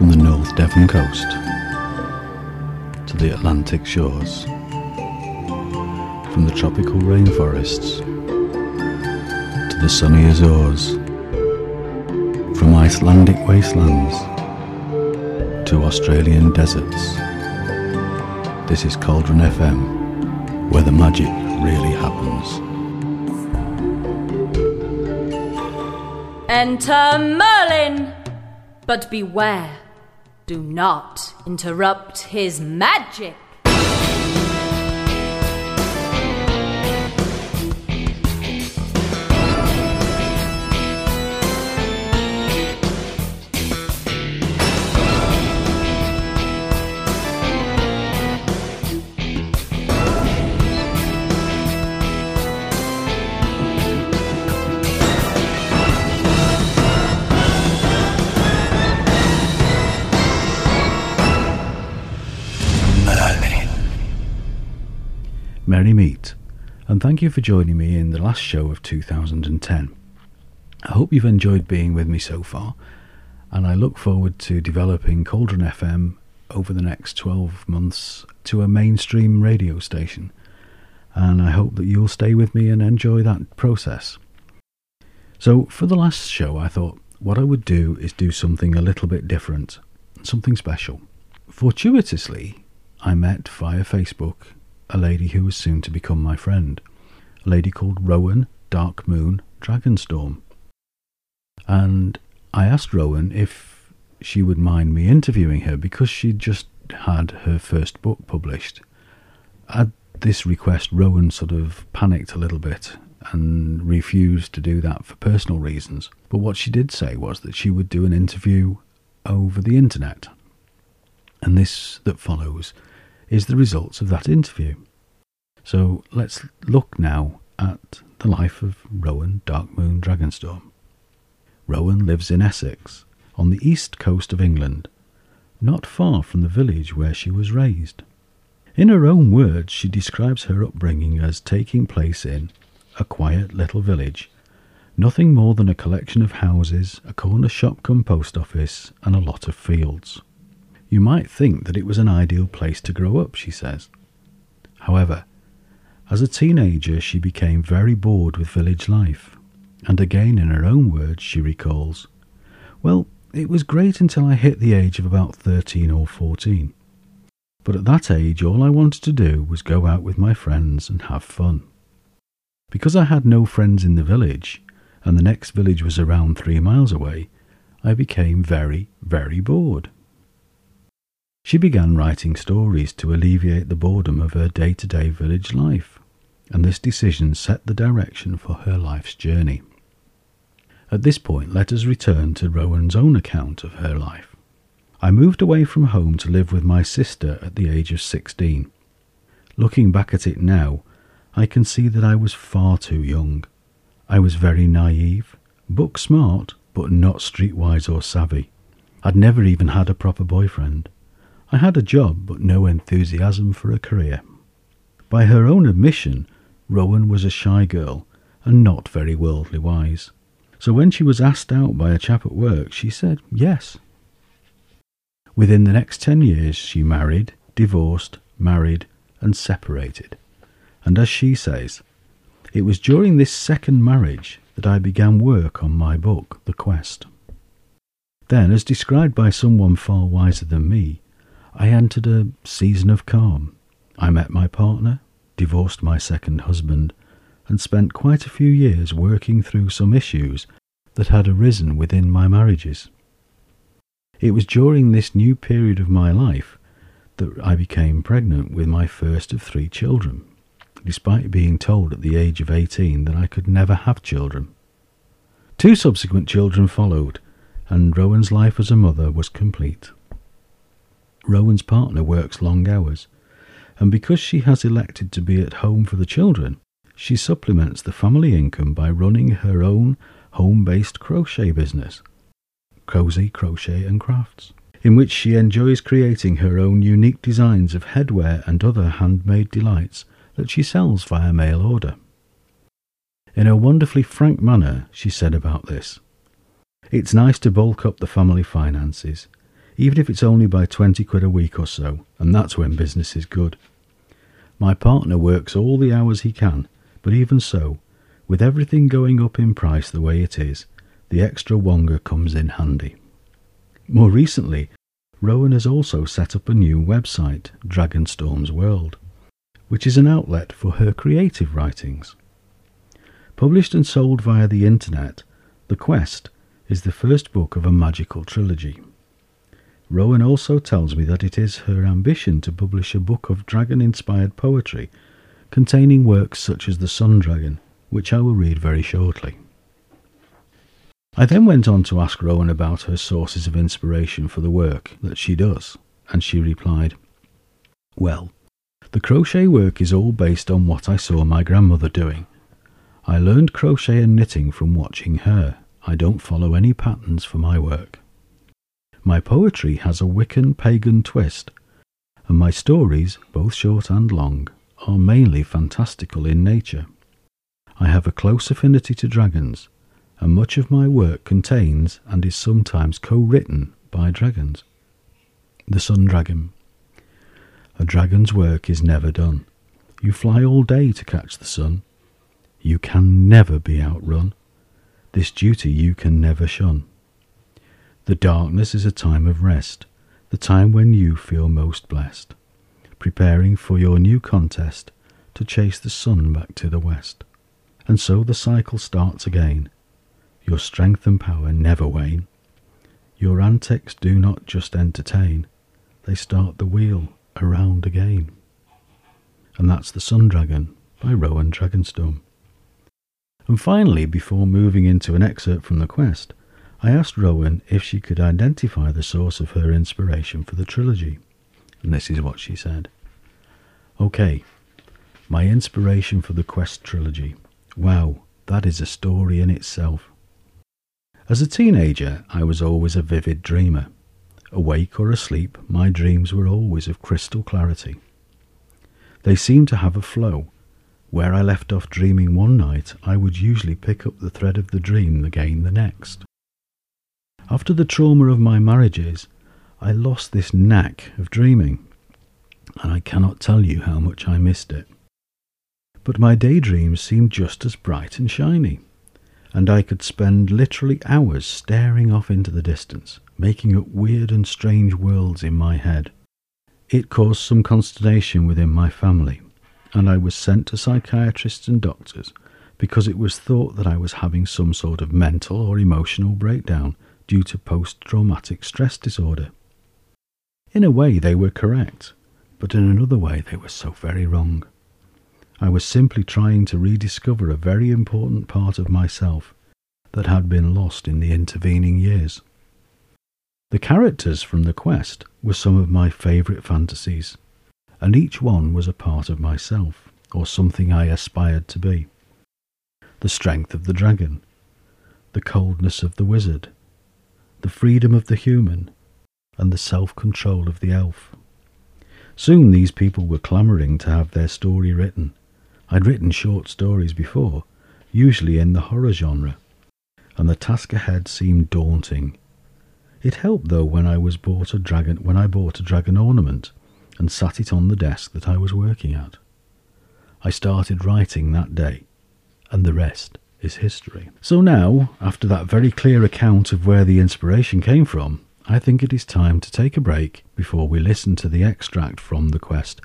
From the North Devon coast to the Atlantic shores, from the tropical rainforests to the sunny Azores, from Icelandic wastelands to Australian deserts. This is Cauldron FM, where the magic really happens. Enter Merlin! But beware, do not interrupt his magic. Merry Meet, and thank you for joining me in the last show of 2010. I hope you've enjoyed being with me so far, and I look forward to developing Cauldron FM over the next 12 months to a mainstream radio station. And I hope that you'll stay with me and enjoy that process. So, for the last show, I thought what I would do is do something a little bit different, something special. Fortuitously, I met via Facebook a lady who was soon to become my friend, a lady called Rowan Dark Moon Dragonstorm. And I asked Rowan if she would mind me interviewing her because she'd just had her first book published. At this request, Rowan sort of panicked a little bit and refused to do that for personal reasons. But what she did say was that she would do an interview over the internet. And this that follows is the results of that interview. So let's look now at the life of Rowan Darkmoon Dragonstorm. Rowan lives in Essex, on the east coast of England, not far from the village where she was raised. In her own words, she describes her upbringing as taking place in a quiet little village, nothing more than a collection of houses, a corner shop come post office, and a lot of fields. You might think that it was an ideal place to grow up, she says. However, as a teenager, she became very bored with village life, and again, in her own words, she recalls, Well, it was great until I hit the age of about 13 or 14. But at that age, all I wanted to do was go out with my friends and have fun. Because I had no friends in the village, and the next village was around three miles away, I became very, very bored. She began writing stories to alleviate the boredom of her day to day village life, and this decision set the direction for her life's journey. At this point, let us return to Rowan's own account of her life. I moved away from home to live with my sister at the age of 16. Looking back at it now, I can see that I was far too young. I was very naive, book smart, but not streetwise or savvy. I'd never even had a proper boyfriend. I had a job, but no enthusiasm for a career. By her own admission, Rowan was a shy girl and not very worldly wise. So when she was asked out by a chap at work, she said yes. Within the next ten years, she married, divorced, married, and separated. And as she says, it was during this second marriage that I began work on my book, The Quest. Then, as described by someone far wiser than me, I entered a season of calm. I met my partner, divorced my second husband, and spent quite a few years working through some issues that had arisen within my marriages. It was during this new period of my life that I became pregnant with my first of three children, despite being told at the age of 18 that I could never have children. Two subsequent children followed, and Rowan's life as a mother was complete. Rowan's partner works long hours, and because she has elected to be at home for the children, she supplements the family income by running her own home based crochet business, Cozy Crochet and Crafts, in which she enjoys creating her own unique designs of headwear and other handmade delights that she sells via mail order. In a wonderfully frank manner, she said about this It's nice to bulk up the family finances even if it's only by 20 quid a week or so, and that's when business is good. My partner works all the hours he can, but even so, with everything going up in price the way it is, the extra wonga comes in handy. More recently, Rowan has also set up a new website, Dragonstorm's World, which is an outlet for her creative writings. Published and sold via the internet, The Quest is the first book of a magical trilogy. Rowan also tells me that it is her ambition to publish a book of dragon inspired poetry containing works such as The Sun Dragon, which I will read very shortly. I then went on to ask Rowan about her sources of inspiration for the work that she does, and she replied, Well, the crochet work is all based on what I saw my grandmother doing. I learned crochet and knitting from watching her. I don't follow any patterns for my work. My poetry has a Wiccan pagan twist, and my stories, both short and long, are mainly fantastical in nature. I have a close affinity to dragons, and much of my work contains and is sometimes co written by dragons. The Sun Dragon. A dragon's work is never done. You fly all day to catch the sun. You can never be outrun. This duty you can never shun. The darkness is a time of rest, the time when you feel most blessed, preparing for your new contest to chase the sun back to the west. And so the cycle starts again. Your strength and power never wane. Your antics do not just entertain, they start the wheel around again. And that's The Sun Dragon by Rowan Dragonstorm. And finally, before moving into an excerpt from the quest, I asked Rowan if she could identify the source of her inspiration for the trilogy, and this is what she said. Okay, my inspiration for the Quest trilogy. Wow, that is a story in itself. As a teenager, I was always a vivid dreamer. Awake or asleep, my dreams were always of crystal clarity. They seemed to have a flow. Where I left off dreaming one night, I would usually pick up the thread of the dream again the next. After the trauma of my marriages, I lost this knack of dreaming, and I cannot tell you how much I missed it. But my daydreams seemed just as bright and shiny, and I could spend literally hours staring off into the distance, making up weird and strange worlds in my head. It caused some consternation within my family, and I was sent to psychiatrists and doctors because it was thought that I was having some sort of mental or emotional breakdown due to post traumatic stress disorder. In a way, they were correct, but in another way, they were so very wrong. I was simply trying to rediscover a very important part of myself that had been lost in the intervening years. The characters from the quest were some of my favourite fantasies, and each one was a part of myself, or something I aspired to be. The strength of the dragon, the coldness of the wizard, the freedom of the human, and the self control of the elf. Soon these people were clamouring to have their story written. I'd written short stories before, usually in the horror genre, and the task ahead seemed daunting. It helped though when I was bought a dragon when I bought a dragon ornament and sat it on the desk that I was working at. I started writing that day, and the rest is history. So now, after that very clear account of where the inspiration came from, I think it is time to take a break before we listen to the extract from the quest.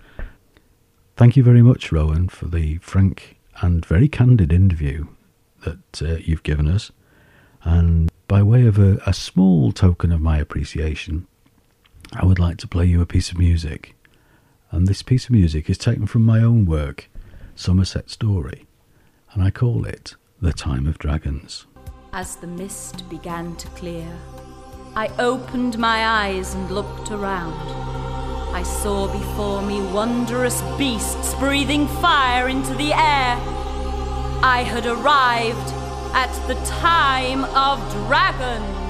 Thank you very much, Rowan, for the frank and very candid interview that uh, you've given us. And by way of a, a small token of my appreciation, I would like to play you a piece of music. And this piece of music is taken from my own work, Somerset Story, and I call it the Time of Dragons. As the mist began to clear, I opened my eyes and looked around. I saw before me wondrous beasts breathing fire into the air. I had arrived at the time of dragons.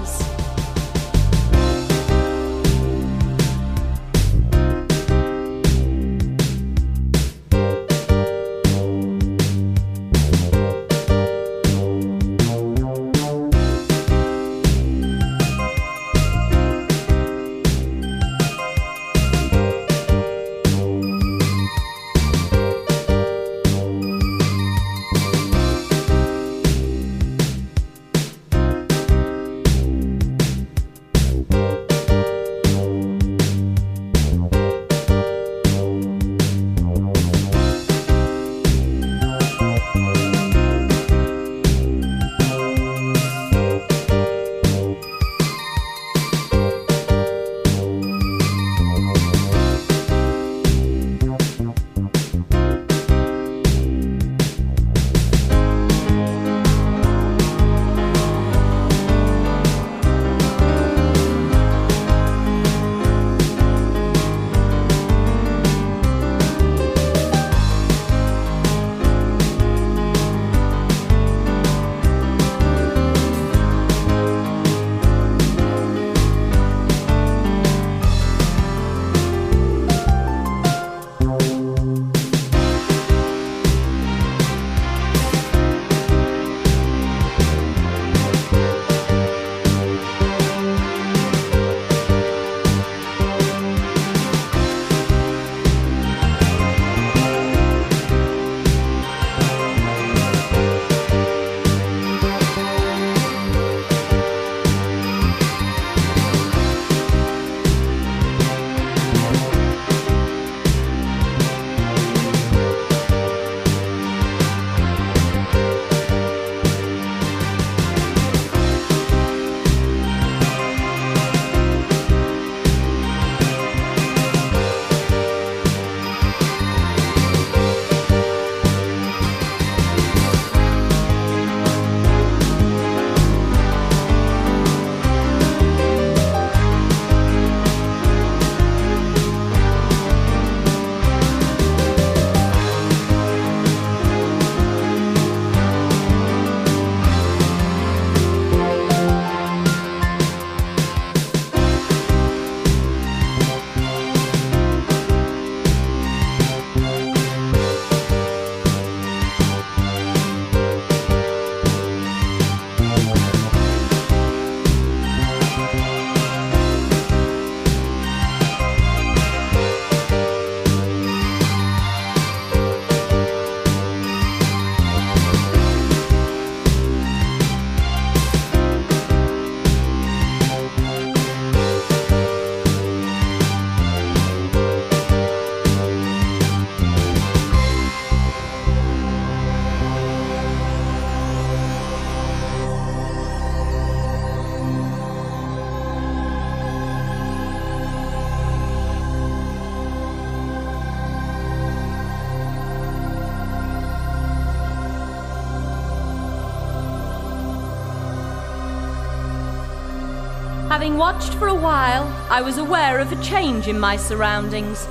Having watched for a while, I was aware of a change in my surroundings.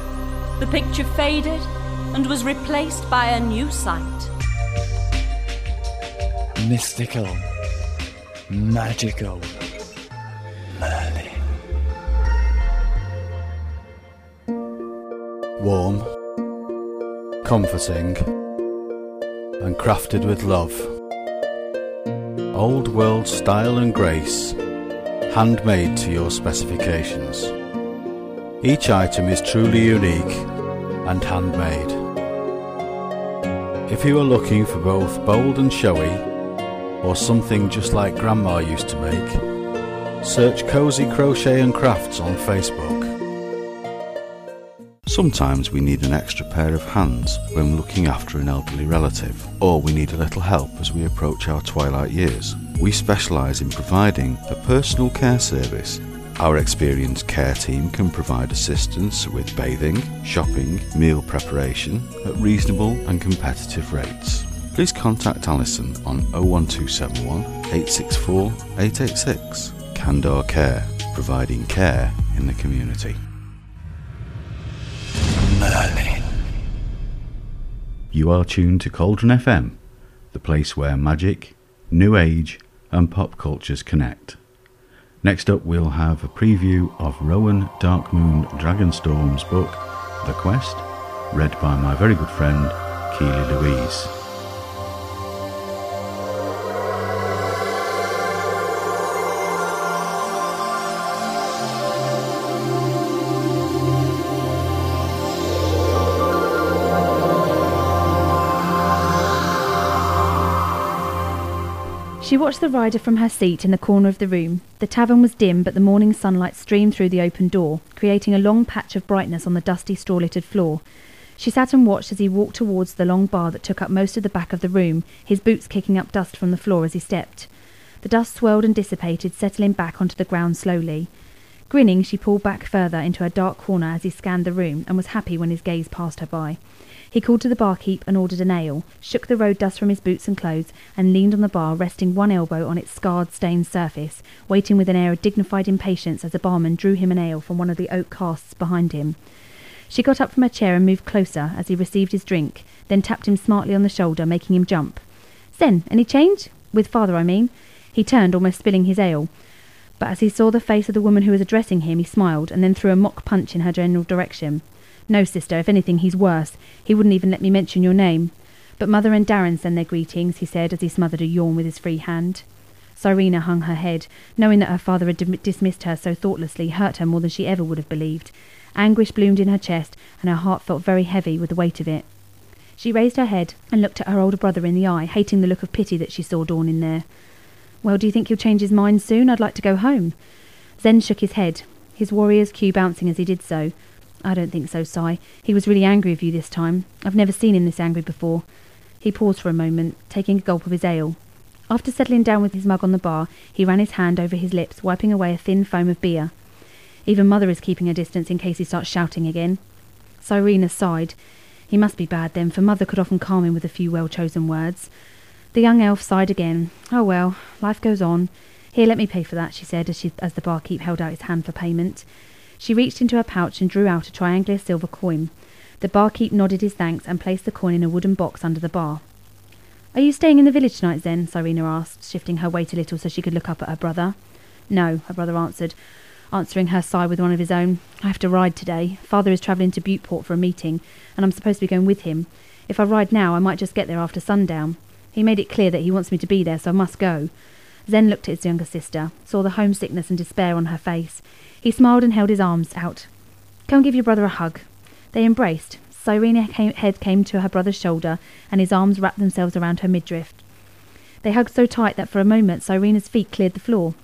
The picture faded and was replaced by a new sight. Mystical, magical, Merlin. Warm, comforting, and crafted with love. Old world style and grace, handmade to your specifications. Each item is truly unique and handmade. If you are looking for both bold and showy, or something just like Grandma used to make, search Cozy Crochet and Crafts on Facebook. Sometimes we need an extra pair of hands when looking after an elderly relative, or we need a little help as we approach our twilight years. We specialise in providing a personal care service. Our experienced care team can provide assistance with bathing, shopping, meal preparation at reasonable and competitive rates. Please contact Alison on 01271 864 886. Candor Care, providing care in the community. Merlin. You are tuned to Cauldron FM, the place where magic, new age, and pop cultures connect. Next up, we'll have a preview of Rowan Darkmoon Dragonstorm's book, The Quest, read by my very good friend, Keely Louise. She watched the rider from her seat in the corner of the room. The tavern was dim, but the morning sunlight streamed through the open door, creating a long patch of brightness on the dusty straw littered floor. She sat and watched as he walked towards the long bar that took up most of the back of the room, his boots kicking up dust from the floor as he stepped. The dust swirled and dissipated, settling back onto the ground slowly. Grinning, she pulled back further into a dark corner as he scanned the room and was happy when his gaze passed her by. He called to the barkeep and ordered an ale, shook the road dust from his boots and clothes, and leaned on the bar, resting one elbow on its scarred, stained surface, waiting with an air of dignified impatience as the barman drew him an ale from one of the oak casks behind him. She got up from her chair and moved closer as he received his drink, then tapped him smartly on the shoulder, making him jump. Zen, any change? With father, I mean. He turned, almost spilling his ale. But as he saw the face of the woman who was addressing him, he smiled and then threw a mock punch in her general direction. No, sister, if anything, he's worse. He wouldn't even let me mention your name. But mother and Darren send their greetings, he said as he smothered a yawn with his free hand. Cyrena hung her head, knowing that her father had dismissed her so thoughtlessly hurt her more than she ever would have believed. Anguish bloomed in her chest, and her heart felt very heavy with the weight of it. She raised her head and looked at her older brother in the eye, hating the look of pity that she saw dawn in there. Well, do you think he'll change his mind soon? I'd like to go home. Zen shook his head, his warrior's queue bouncing as he did so. I don't think so, Cy. He was really angry with you this time. I've never seen him this angry before. He paused for a moment, taking a gulp of his ale. After settling down with his mug on the bar, he ran his hand over his lips, wiping away a thin foam of beer. Even mother is keeping her distance in case he starts shouting again. Cyrena sighed. He must be bad then, for mother could often calm him with a few well chosen words. The young elf sighed again. Oh well, life goes on. Here, let me pay for that, she said as, she, as the barkeep held out his hand for payment. She reached into her pouch and drew out a triangular silver coin. The barkeep nodded his thanks and placed the coin in a wooden box under the bar. Are you staying in the village tonight, then? Cyrena asked, shifting her weight a little so she could look up at her brother. No, her brother answered, answering her sigh with one of his own. I have to ride today. Father is travelling to Butteport for a meeting, and I'm supposed to be going with him. If I ride now, I might just get there after sundown. He made it clear that he wants me to be there, so I must go. Zen looked at his younger sister, saw the homesickness and despair on her face. He smiled and held his arms out. Come give your brother a hug. They embraced. Cyrena's head came to her brother's shoulder, and his arms wrapped themselves around her midriff. They hugged so tight that for a moment Cyrena's feet cleared the floor.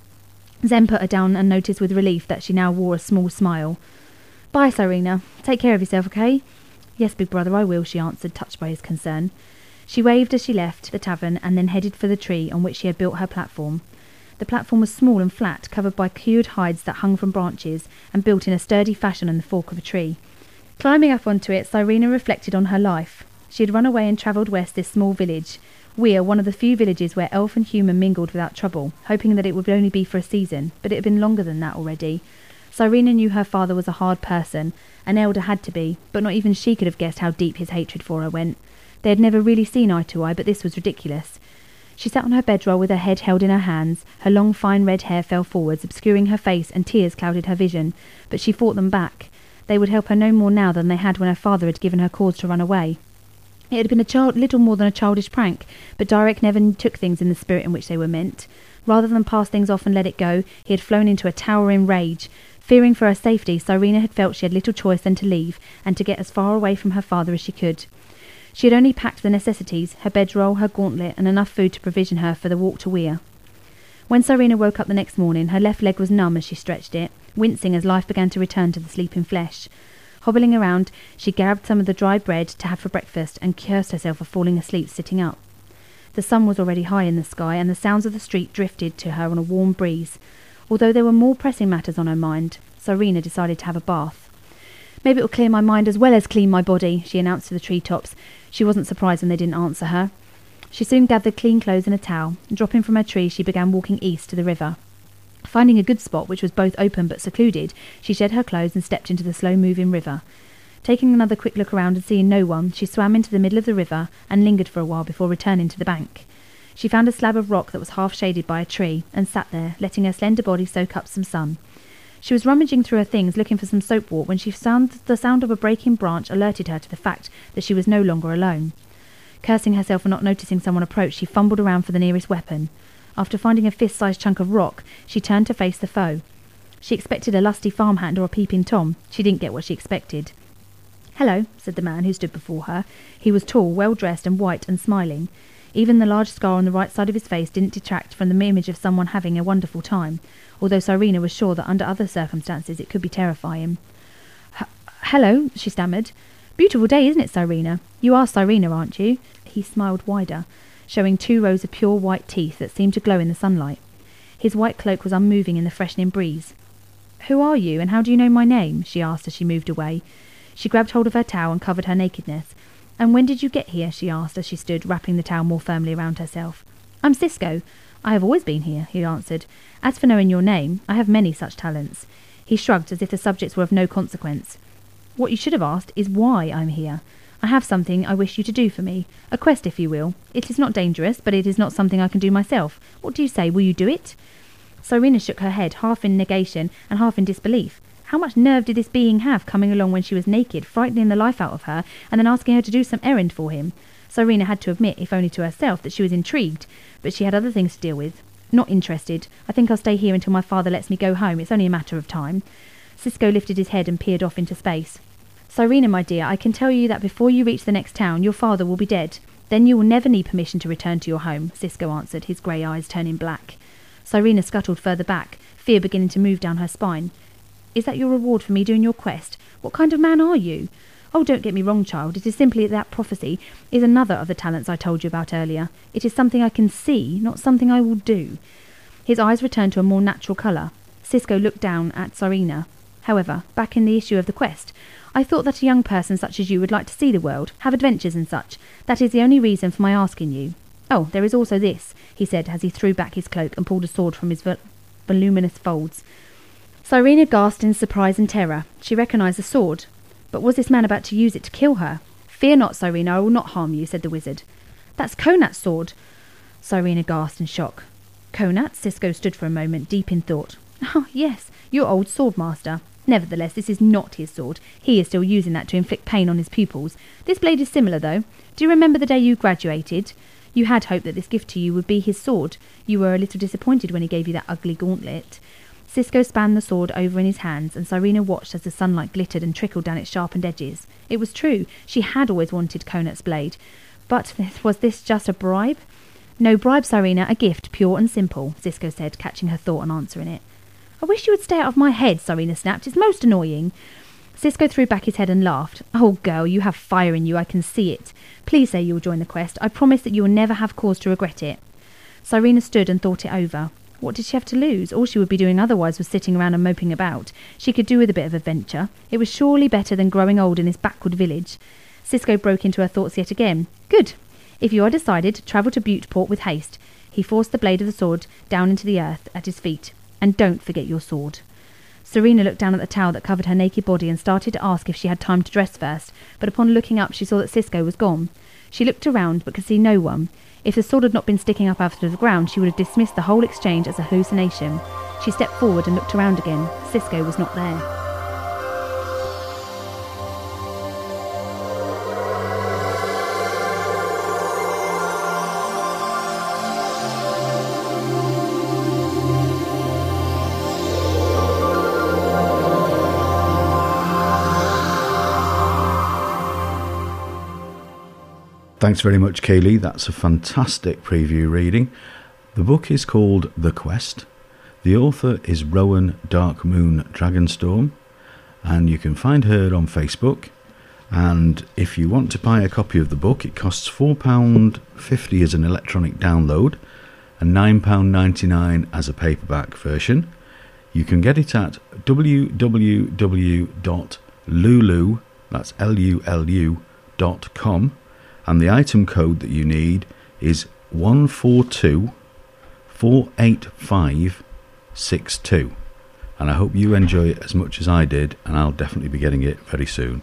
Zen put her down and noticed with relief that she now wore a small smile. Bye, Cyrena. Take care of yourself, okay? Yes, big brother, I will, she answered, touched by his concern. She waved as she left the tavern and then headed for the tree on which she had built her platform. The platform was small and flat, covered by cured hides that hung from branches, and built in a sturdy fashion on the fork of a tree. Climbing up onto it, Cyrena reflected on her life. She had run away and travelled west this small village, Weir, one of the few villages where elf and human mingled without trouble, hoping that it would only be for a season, but it had been longer than that already. Cyrena knew her father was a hard person. An elder had to be, but not even she could have guessed how deep his hatred for her went. They had never really seen eye to eye, but this was ridiculous. She sat on her bedroll with her head held in her hands. Her long, fine red hair fell forwards, obscuring her face, and tears clouded her vision. But she fought them back. They would help her no more now than they had when her father had given her cause to run away. It had been a child, little more than a childish prank, but Direk never took things in the spirit in which they were meant. Rather than pass things off and let it go, he had flown into a towering rage. Fearing for her safety, Cyrena had felt she had little choice than to leave, and to get as far away from her father as she could. She had only packed the necessities, her bedroll, her gauntlet, and enough food to provision her for the walk to Weir. When Cyrena woke up the next morning, her left leg was numb as she stretched it, wincing as life began to return to the sleeping flesh. Hobbling around, she grabbed some of the dry bread to have for breakfast and cursed herself for falling asleep sitting up. The sun was already high in the sky, and the sounds of the street drifted to her on a warm breeze. Although there were more pressing matters on her mind, Cyrena decided to have a bath. Maybe it will clear my mind as well as clean my body, she announced to the treetops. She wasn't surprised when they didn't answer her. She soon gathered clean clothes and a towel, and dropping from her tree, she began walking east to the river. Finding a good spot, which was both open but secluded, she shed her clothes and stepped into the slow moving river. Taking another quick look around and seeing no one, she swam into the middle of the river and lingered for a while before returning to the bank. She found a slab of rock that was half shaded by a tree and sat there, letting her slender body soak up some sun. She was rummaging through her things looking for some soap soapwort when she found the sound of a breaking branch alerted her to the fact that she was no longer alone. Cursing herself for not noticing someone approach, she fumbled around for the nearest weapon. After finding a fist-sized chunk of rock, she turned to face the foe. She expected a lusty farmhand or a peeping Tom. She didn't get what she expected. Hello, said the man who stood before her. He was tall, well dressed, and white and smiling. Even the large scar on the right side of his face didn't detract from the image of someone having a wonderful time, although Cyrena was sure that under other circumstances it could be terrifying. Hello, she stammered. Beautiful day, isn't it, Cyrena? You are Cyrena, aren't you? He smiled wider showing two rows of pure white teeth that seemed to glow in the sunlight. His white cloak was unmoving in the freshening breeze. Who are you, and how do you know my name? she asked as she moved away. She grabbed hold of her towel and covered her nakedness. And when did you get here? she asked as she stood, wrapping the towel more firmly around herself. I'm Cisco. I have always been here, he answered. As for knowing your name, I have many such talents. He shrugged as if the subjects were of no consequence. What you should have asked is why I'm here. I have something I wish you to do for me. A quest, if you will. It is not dangerous, but it is not something I can do myself. What do you say? Will you do it? Cyrena shook her head, half in negation and half in disbelief. How much nerve did this being have coming along when she was naked, frightening the life out of her, and then asking her to do some errand for him? Cyrena had to admit, if only to herself, that she was intrigued, but she had other things to deal with. Not interested. I think I'll stay here until my father lets me go home. It's only a matter of time. Cisco lifted his head and peered off into space. Cyrena, my dear, I can tell you that before you reach the next town, your father will be dead. Then you will never need permission to return to your home, Cisco answered, his grey eyes turning black. Cyrena scuttled further back, fear beginning to move down her spine. Is that your reward for me doing your quest? What kind of man are you? Oh, don't get me wrong, child. It is simply that prophecy is another of the talents I told you about earlier. It is something I can see, not something I will do. His eyes returned to a more natural colour. Cisco looked down at Cyrena. However, back in the issue of the quest, I thought that a young person such as you would like to see the world, have adventures and such. That is the only reason for my asking you. Oh, there is also this, he said as he threw back his cloak and pulled a sword from his voluminous folds. Cyrena gasped in surprise and terror. She recognized the sword. But was this man about to use it to kill her? Fear not, Cyrena, I will not harm you, said the wizard. That's Konat's sword. Cyrena gasped in shock. Konat? Cisco stood for a moment, deep in thought. Oh, yes, your old sword master. Nevertheless, this is not his sword. He is still using that to inflict pain on his pupils. This blade is similar, though. Do you remember the day you graduated? You had hoped that this gift to you would be his sword. You were a little disappointed when he gave you that ugly gauntlet. Cisco spanned the sword over in his hands, and Cyrena watched as the sunlight glittered and trickled down its sharpened edges. It was true. She had always wanted Konat's blade. But was this just a bribe? No bribe, Cyrena, a gift, pure and simple, Cisco said, catching her thought and answering it. I wish you would stay out of my head, Cyrena snapped. It's most annoying. Cisco threw back his head and laughed. Oh, girl, you have fire in you, I can see it. Please say you will join the quest. I promise that you will never have cause to regret it. Cyrena stood and thought it over. What did she have to lose? All she would be doing otherwise was sitting around and moping about. She could do with a bit of adventure. It was surely better than growing old in this backward village. Cisco broke into her thoughts yet again. Good. If you are decided, travel to Butteport with haste. He forced the blade of the sword down into the earth at his feet. And don't forget your sword. Cyrena looked down at the towel that covered her naked body and started to ask if she had time to dress first, but upon looking up she saw that Cisco was gone. She looked around but could see no one. If the sword had not been sticking up out of the ground, she would have dismissed the whole exchange as a hallucination. She stepped forward and looked around again. Cisco was not there. Thanks very much, Kaylee. That's a fantastic preview reading. The book is called The Quest. The author is Rowan Dark Moon Dragonstorm, and you can find her on Facebook. And if you want to buy a copy of the book, it costs £4.50 as an electronic download and £9.99 as a paperback version. You can get it at www.lulu, that's L-U-L-U, dot com and the item code that you need is 142 48562. And I hope you enjoy it as much as I did, and I'll definitely be getting it very soon.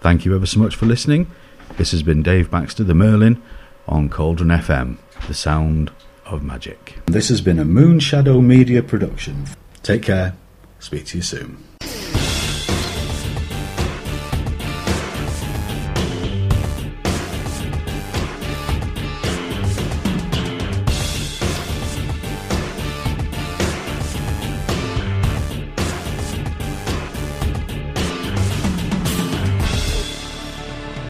Thank you ever so much for listening. This has been Dave Baxter, the Merlin, on Cauldron FM, the sound of magic. This has been a Moonshadow Media production. Take care. Speak to you soon.